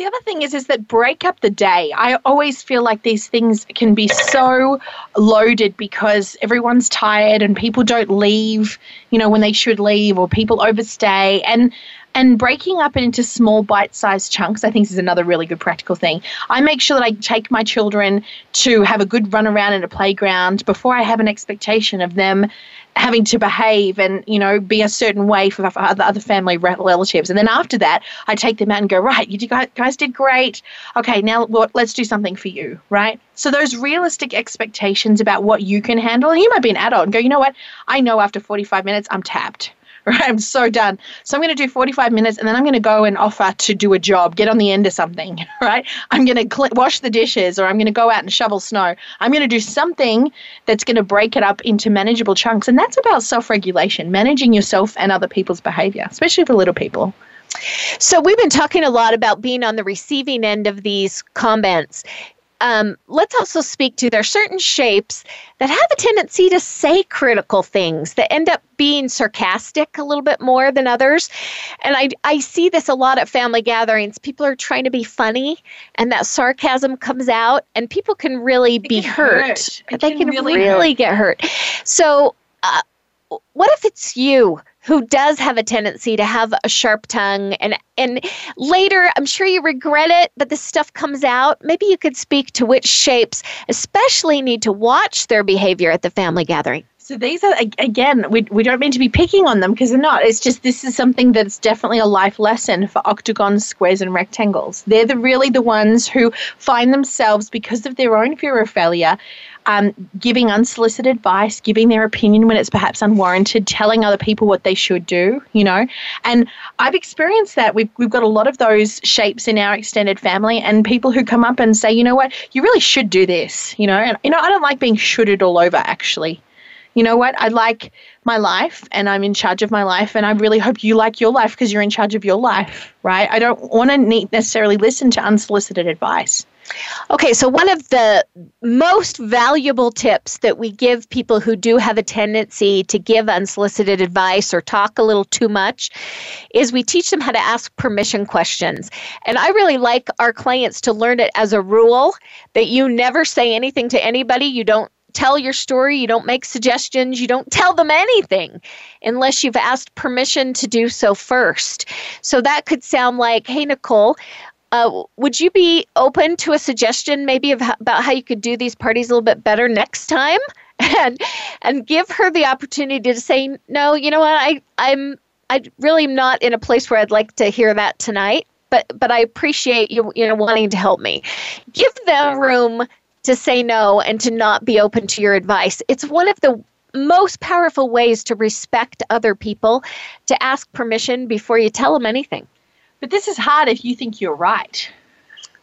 the other thing is is that break up the day. I always feel like these things can be so loaded because everyone's tired and people don't leave, you know, when they should leave or people overstay and and breaking up into small bite-sized chunks i think is another really good practical thing i make sure that i take my children to have a good run around in a playground before i have an expectation of them having to behave and you know be a certain way for, other, other family relatives. And then after that i take them out and go right you guys, guys did great. Okay now what let's do something for you right? So those realistic expectations about what you can handle and you might be an adult and go you know what? I know after 45 minutes i'm tapped [laughs] right? I'm so done. So I'm going to do 45 minutes and then I'm going to go and offer to do a job, get on the end of something, [laughs] right? I'm going to cl- wash the dishes or I'm going to go out and shovel snow. I'm going to do something that's going to break it up into manageable chunks. And that's about self regulation, managing yourself and other people's behavior, especially for little people. So, we've been talking a lot about being on the receiving end of these comments um, let's also speak to there are certain shapes that have a tendency to say critical things that end up being sarcastic a little bit more than others. And I, I see this a lot at family gatherings. People are trying to be funny, and that sarcasm comes out, and people can really it be can hurt. hurt. They can can really really, hurt. get hurt. So, uh, what if it's you who does have a tendency to have a sharp tongue. And and later I'm sure you regret it but this stuff comes out. Maybe you could speak to which shapes especially need to watch their behavior at the family gathering so these are again, we, we don't mean to be picking on them because they're not. It's just this is something that's definitely a life lesson for octagons, squares, and rectangles. They're the really the ones who find themselves because of their own fear of failure, um, giving unsolicited advice, giving their opinion when it's perhaps unwarranted, telling other people what they should do. You know, and I've experienced that. We've we've got a lot of those shapes in our extended family, and people who come up and say, you know what, you really should do this. You know, and you know I don't like being shooted all over actually you know what? I like my life and I'm in charge of my life. And I really hope you like your life because you're in charge of your life, right? I don't want to necessarily listen to unsolicited advice. Okay, so one of the most valuable tips that we give people who do have a tendency to give unsolicited advice or talk a little too much is we teach them how to ask permission questions. And I really like our clients to learn it as a rule that you never say anything to anybody you don't tell your story, you don't make suggestions, you don't tell them anything unless you've asked permission to do so first. So that could sound like, hey, Nicole, uh, would you be open to a suggestion maybe of, about how you could do these parties a little bit better next time? [laughs] And and give her the opportunity to say, no, you know what, I I'm I really am not in a place where I'd like to hear that tonight but but I appreciate you you know wanting to help me. Give them room to say no and to not be open to your advice. It's one of the most powerful ways to respect other people, to ask permission before you tell them anything. But this is hard if you think you're right.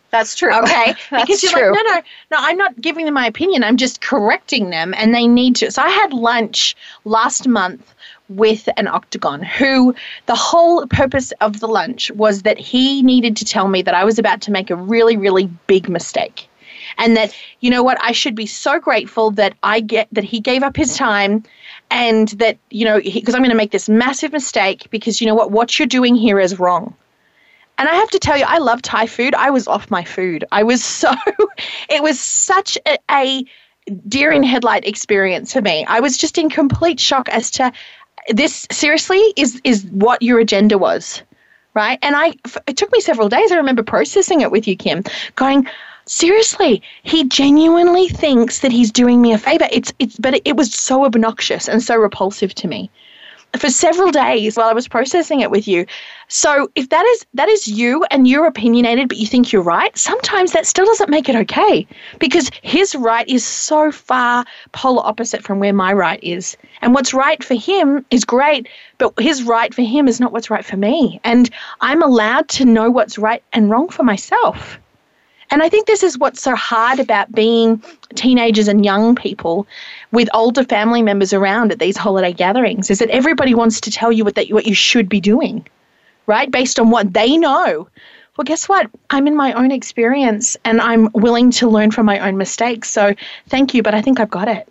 That's true. Okay. [laughs] That's because you're true. like, no, no, no, I'm not giving them my opinion. I'm just correcting them and they need to. So I had lunch last month with an octagon who the whole purpose of the lunch was that he needed to tell me that I was about to make a really, really big mistake and that you know what I should be so grateful that I get that he gave up his time and that you know because I'm going to make this massive mistake because you know what what you're doing here is wrong. And I have to tell you, I love Thai food. I was off my food. I was [laughs] so, it was such a, a deer in headlight experience for me. I was just in complete shock as to this seriously is is what your agenda was right and i it took me several days i remember processing it with you kim going seriously he genuinely thinks that he's doing me a favor it's it's but it, was so obnoxious and so repulsive to me for several days while I was processing it with you. So if that is that is you and you're opinionated but you think you're right, sometimes that still doesn't make it okay because his right is so far polar opposite from where my right is. And what's right for him is great, but his right for him is not what's right for me. And I'm allowed to know what's right and wrong for myself. And I think this is what's so hard about being teenagers and young people with older family members around at these holiday gatherings is that everybody wants to tell you what that what you should be doing, right? Based on what they know. Well, guess what? I'm in my own experience and I'm willing to learn from my own mistakes. So thank you, but I think I've got it.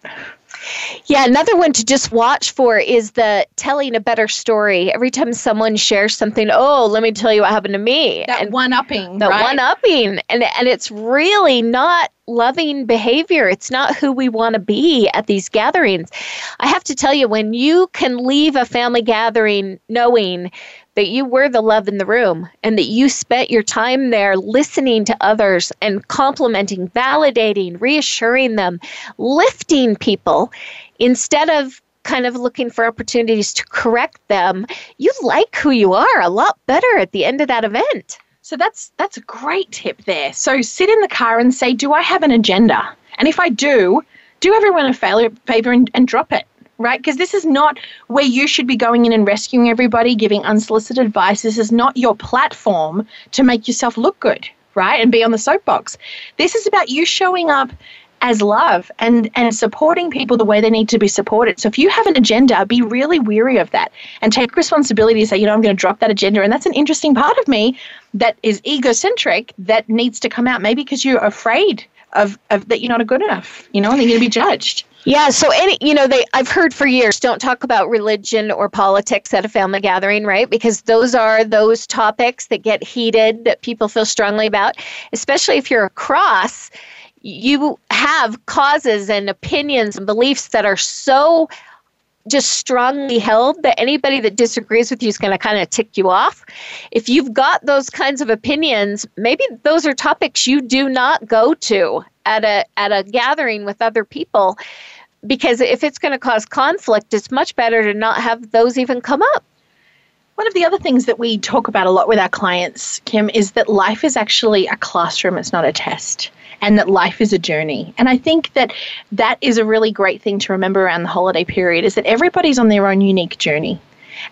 Yeah, another one to just watch for is the telling a better story. Every time someone shares something, oh, let me tell you what happened to me. That and one upping. the right? one upping. And and it's really not loving behavior. It's not who we want to be at these gatherings. I have to tell you, when you can leave a family gathering knowing that you were the love in the room and that you spent your time there listening to others and complimenting, validating, reassuring them, lifting people instead of kind of looking for opportunities to correct them, you like who you are a lot better at the end of that event. So that's that's a great tip there. So sit in the car and say, "Do I have an agenda?" And if I do, do everyone a favor and, and drop it right? Because this is not where you should be going in and rescuing everybody, giving unsolicited advice. This is not your platform to make yourself look good, right? And be on the soapbox. This is about you showing up as love and and supporting people the way they need to be supported. So if you have an agenda, be really weary of that and take responsibility to say, you know, I'm going to drop that agenda. And that's an interesting part of me that is egocentric that needs to come out. Maybe because you're afraid of, of that you're not good enough, you know, and you're going to be judged. Yeah, so any you know, they I've heard for years don't talk about religion or politics at a family gathering, right? Because those are those topics that get heated that people feel strongly about, especially if you're across you have causes and opinions and beliefs that are so just strongly held that anybody that disagrees with you is going to kind of tick you off. If you've got those kinds of opinions, maybe those are topics you do not go to at a at a gathering with other people because if it's going to cause conflict, it's much better to not have those even come up. One of the other things that we talk about a lot with our clients, Kim, is that life is actually a classroom, it's not a test and that life is a journey. And I think that that is a really great thing to remember around the holiday period is that everybody's on their own unique journey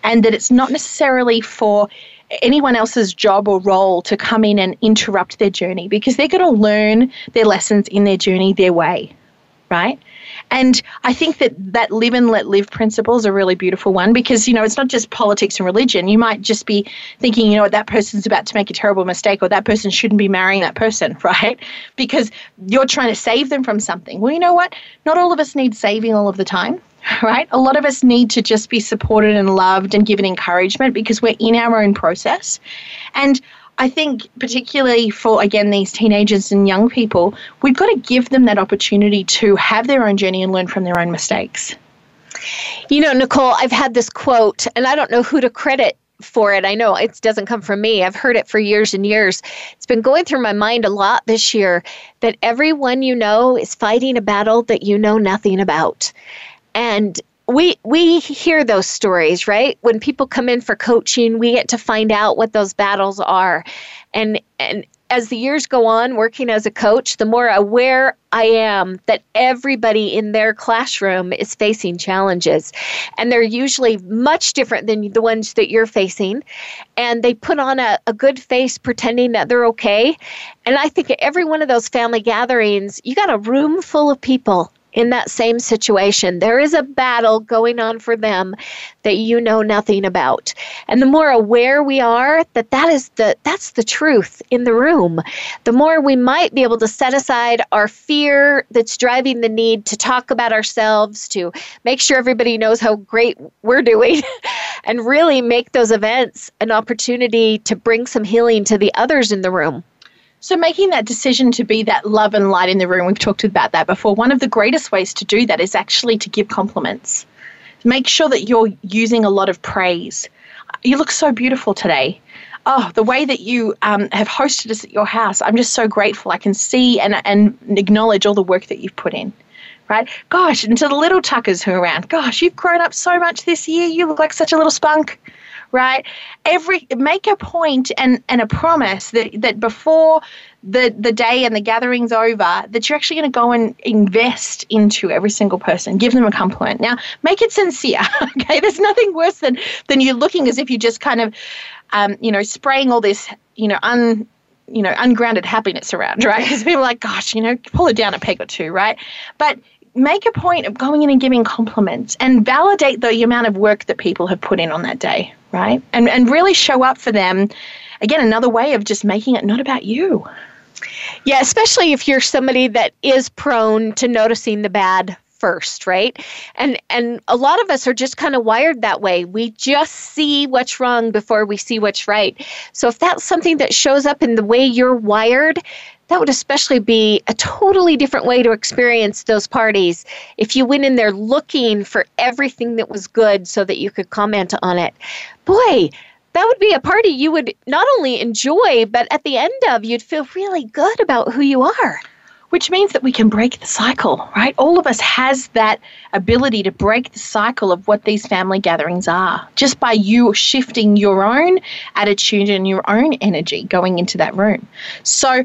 and that it's not necessarily for anyone else's job or role to come in and interrupt their journey because they're going to learn their lessons in their journey their way, right? And I think that that live and let live principle is a really beautiful one because, you know, it's not just politics and religion. You might just be thinking, you know that person's about to make a terrible mistake or that person shouldn't be marrying that person, [laughs] right? Because you're trying to save them from something. Well, you know what? Not all of us need saving all of the time [laughs] right? A lot of us need to just be supported and loved and given encouragement because we're in our own process. And I think, particularly for, again, these teenagers and young people, we've got to give them that opportunity to have their own journey and learn from their own mistakes. You know, Nicole, I've had this quote, and I don't know who to credit for it. I know it doesn't come from me. I've heard it for years and years. It's been going through my mind a lot this year that everyone you know is fighting a battle that you know nothing about. And we we hear those stories right? When people come in for coaching we get to find out what those battles are. And and as the years go on working as a coach the more aware i am that everybody in their classroom is facing challenges. And they're usually much different than the ones that you're facing. And they put on a, a good face pretending that they're okay. And i think at every one of those family gatherings you got a room full of people in that same situation. There is a battle going on for them that you know nothing about. And the more aware we are that that is the that's the truth in the room, the more we might be able to set aside our fear that's driving the need to talk about ourselves, to make sure everybody knows how great we're doing [laughs] and really make those events an opportunity to bring some healing to the others in the room. So, making that decision to be that love and light in the room, we've talked about that before. One of the greatest ways to do that is actually to give compliments. Make sure that you're using a lot of praise. You look so beautiful today. Oh, the way that you um, have hosted us at your house, I'm just so grateful. I can see and, and acknowledge all the work that you've put in right? Gosh, and to the little tuckers who are around, gosh, you've grown up so much this year. You look like such a little spunk right? Every make a point and, and a promise that, that before the, the day and the gathering's over, that you're actually going to go and invest into every single person. Give them a compliment. Now, make it sincere. [laughs] Okay, there's nothing worse than than you looking as if you just kind of, um, you know, spraying all this, you know, un you know, ungrounded happiness around, [laughs] right? Because people are like, gosh, you know, pull it down a peg or two, right? But make a point of going in and giving compliments and validate the amount of work that people have put in on that day, right? And and really show up for them. Again, another way of just making it not about you. Yeah, especially if you're somebody that is prone to noticing the bad first, right? And and a lot of us are just kind of wired that way. We just see what's wrong before we see what's right. So if that's something that shows up in the way you're wired, that would especially be a totally different way to experience those parties if you went in there looking for everything that was good so that you could comment on it. Boy, that would be a party you would not only enjoy, but at the end of, you'd feel really good about who you are. Which means that we can break the cycle, right? All of us has that ability to break the cycle of what these family gatherings are just by you shifting your own attitude and your own energy going into that room. So,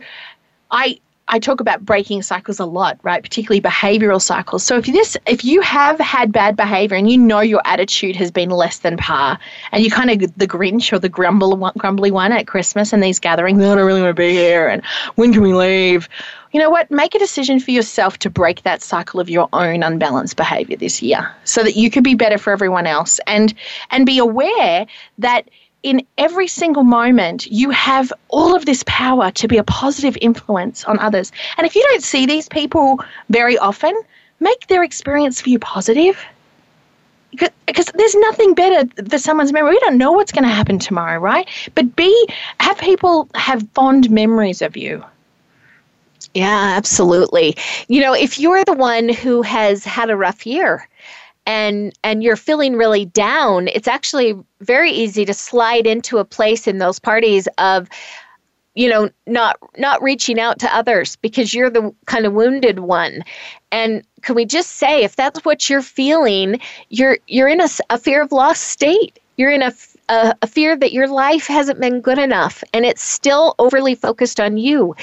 I I talk about breaking cycles a lot, right? Particularly behavioral cycles. So if this if you have had bad behavior and you know your attitude has been less than par and you kind of the Grinch or the grumble, grumbly one at Christmas and these gatherings, oh, I don't really want to be here and when can we leave? You know what? Make a decision for yourself to break that cycle of your own unbalanced behavior this year so that you can be better for everyone else and and be aware that in every single moment, you have all of this power to be a positive influence on others. And if you don't see these people very often, make their experience for you positive. Because there's nothing better for someone's memory. We don't know what's going to happen tomorrow, right? But be have people have fond memories of you. Yeah, absolutely. You know, if you're the one who has had a rough year, and and you're feeling really down, it's actually very easy to slide into a place in those parties of you know not not reaching out to others because you're the kind of wounded one. And can we just say if that's what you're feeling you're you're in a, a fear of loss state. You're in a, a, a fear that your life hasn't been good enough and it's still overly focused on you.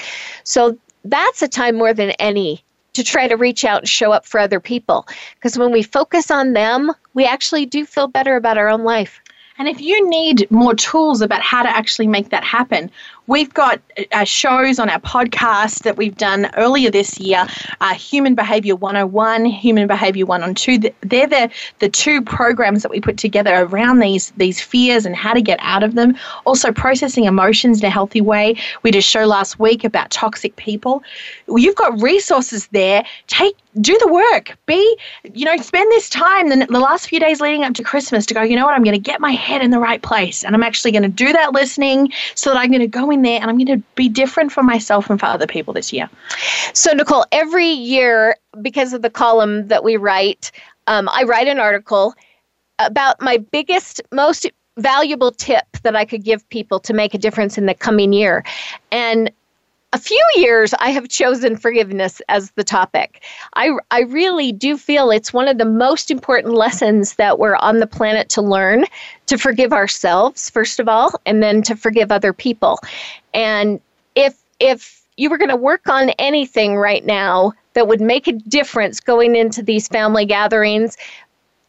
So that's a time more than any to try to reach out and show up for other people. Because when we focus on them we actually do feel better about our own life and if you need more tools about how to actually make that happen, we've got uh, shows on our podcast that we've done earlier this year uh, Human Behavior 101, Human Behavior 102. They're the, the two programs that we put together around these, these fears and how to get out of them. Also, processing emotions in a healthy way. We did a show last week about toxic people. You've got resources there. Take do the work. Be, you know, spend this time, the, the last few days leading up to Christmas to go, you know what, I'm going to get my head in the right place. And I'm actually going to do that listening so that I'm going to go in there and I'm going to be different for myself and for other people this year. So, Nicole, every year, because of the column that we write, um, I write an article about my biggest, most valuable tip that I could give people to make a difference in the coming year. And a few years I have chosen forgiveness as the topic. I, I really do feel it's one of the most important lessons that we're on the planet to learn to forgive ourselves, first of all, and then to forgive other people. And if, if you were going to work on anything right now that would make a difference going into these family gatherings,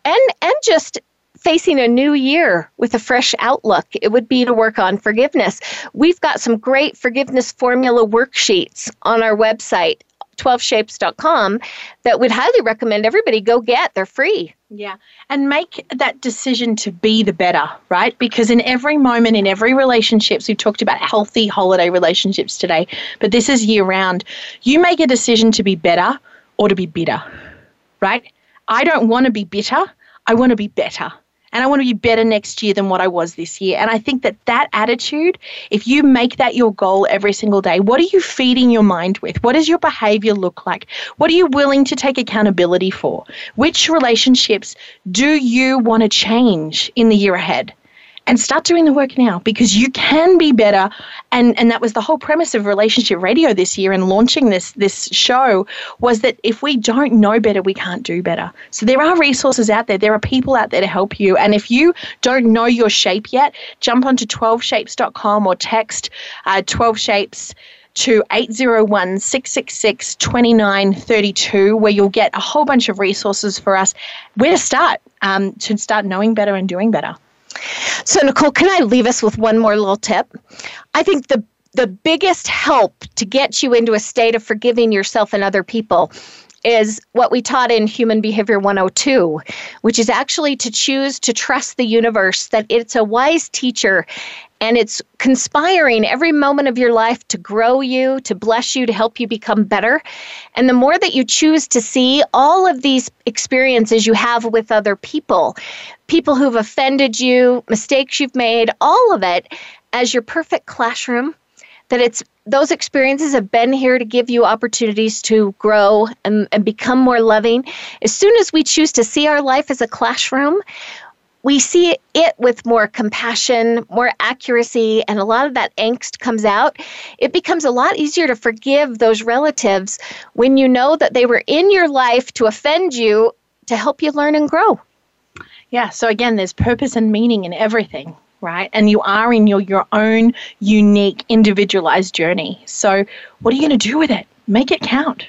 and, and just facing a new year with a fresh outlook, it would be to work on forgiveness. We've got some great forgiveness formula worksheets on our website, 12shapes.com, that we'd highly recommend everybody go get. They're free. Yeah. And make that decision to be the better, right? Because in every moment, in every relationships, we've talked about healthy holiday relationships today, but this is year round. You make a decision to be better or to be bitter, right? I don't want to be bitter. I want to be better and I want to be better next year than what I was this year. And I think that that attitude, if you make that your goal every single day, what are you feeding your mind with? What does your behavior look like? What are you willing to take accountability for? Which relationships do you want to change in the year ahead? And start doing the work now because you can be better. And and that was the whole premise of relationship radio this year and launching this this show was that if we don't know better we can't do better. So there are resources out there. There are people out there to help you. And if you don't know your shape yet jump onto 12shapes.com or text uh, 12 shapes to 801 666 2932, where you'll get a whole bunch of resources for us where to start um, to start knowing better and doing better. So, Nicole, can I leave us with one more little tip? I think the the biggest help to get you into a state of forgiving yourself and other people is what we taught in Human Behavior 102, which is actually to choose to trust the universe, that it's a wise teacher and it's conspiring every moment of your life to grow you, to bless you, to help you become better. And the more that you choose to see all of these experiences you have with other people, people who've offended you, mistakes you've made, all of it as your perfect classroom, that it's those experiences have been here to give you opportunities to grow and, and become more loving. As soon as we choose to see our life as a classroom, we see it with more compassion, more accuracy, and a lot of that angst comes out. It becomes a lot easier to forgive those relatives when you know that they were in your life to offend you to help you learn and grow. Yeah, so again, there's purpose and meaning in everything, right? And you are in your, your own unique, individualized journey. So, what are you going to do with it? Make it count.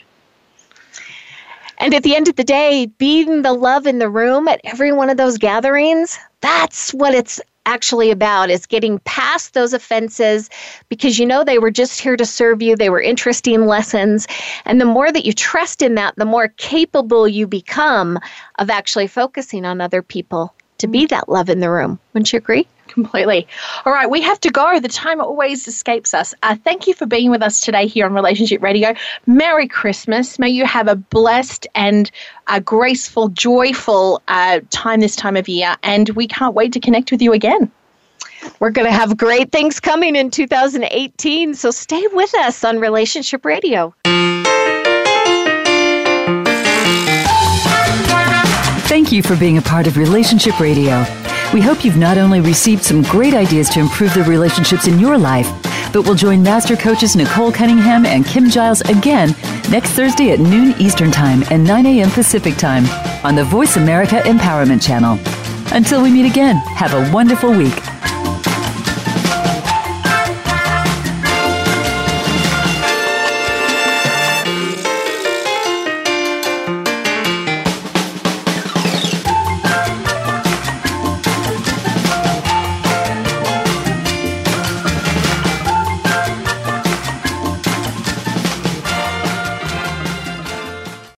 And at the end of the day, being the love in the room at every one of those gatherings, that's what it's actually about is getting past those offenses because you know they were just here to serve you they were interesting lessons. And the more that you trust in that the more capable you become of actually focusing on other people to be that love in the room. Wouldn't you agree Completely. All right, we have to go. The time always escapes us. Uh, thank you for being with us today here on Relationship Radio. Merry Christmas. May you have a blessed and a graceful, joyful uh, time this time of year. And we can't wait to connect with you again. We're going to have great things coming in 2018. So stay with us on Relationship Radio. Thank you for being a part of Relationship Radio. We hope you've not only received some great ideas to improve the relationships in your life, but will join Master Coaches Nicole Cunningham and Kim Giles again next Thursday at noon Eastern Time and 9 a.m. Pacific Time on the Voice America Empowerment Channel. Until we meet again, have a wonderful week.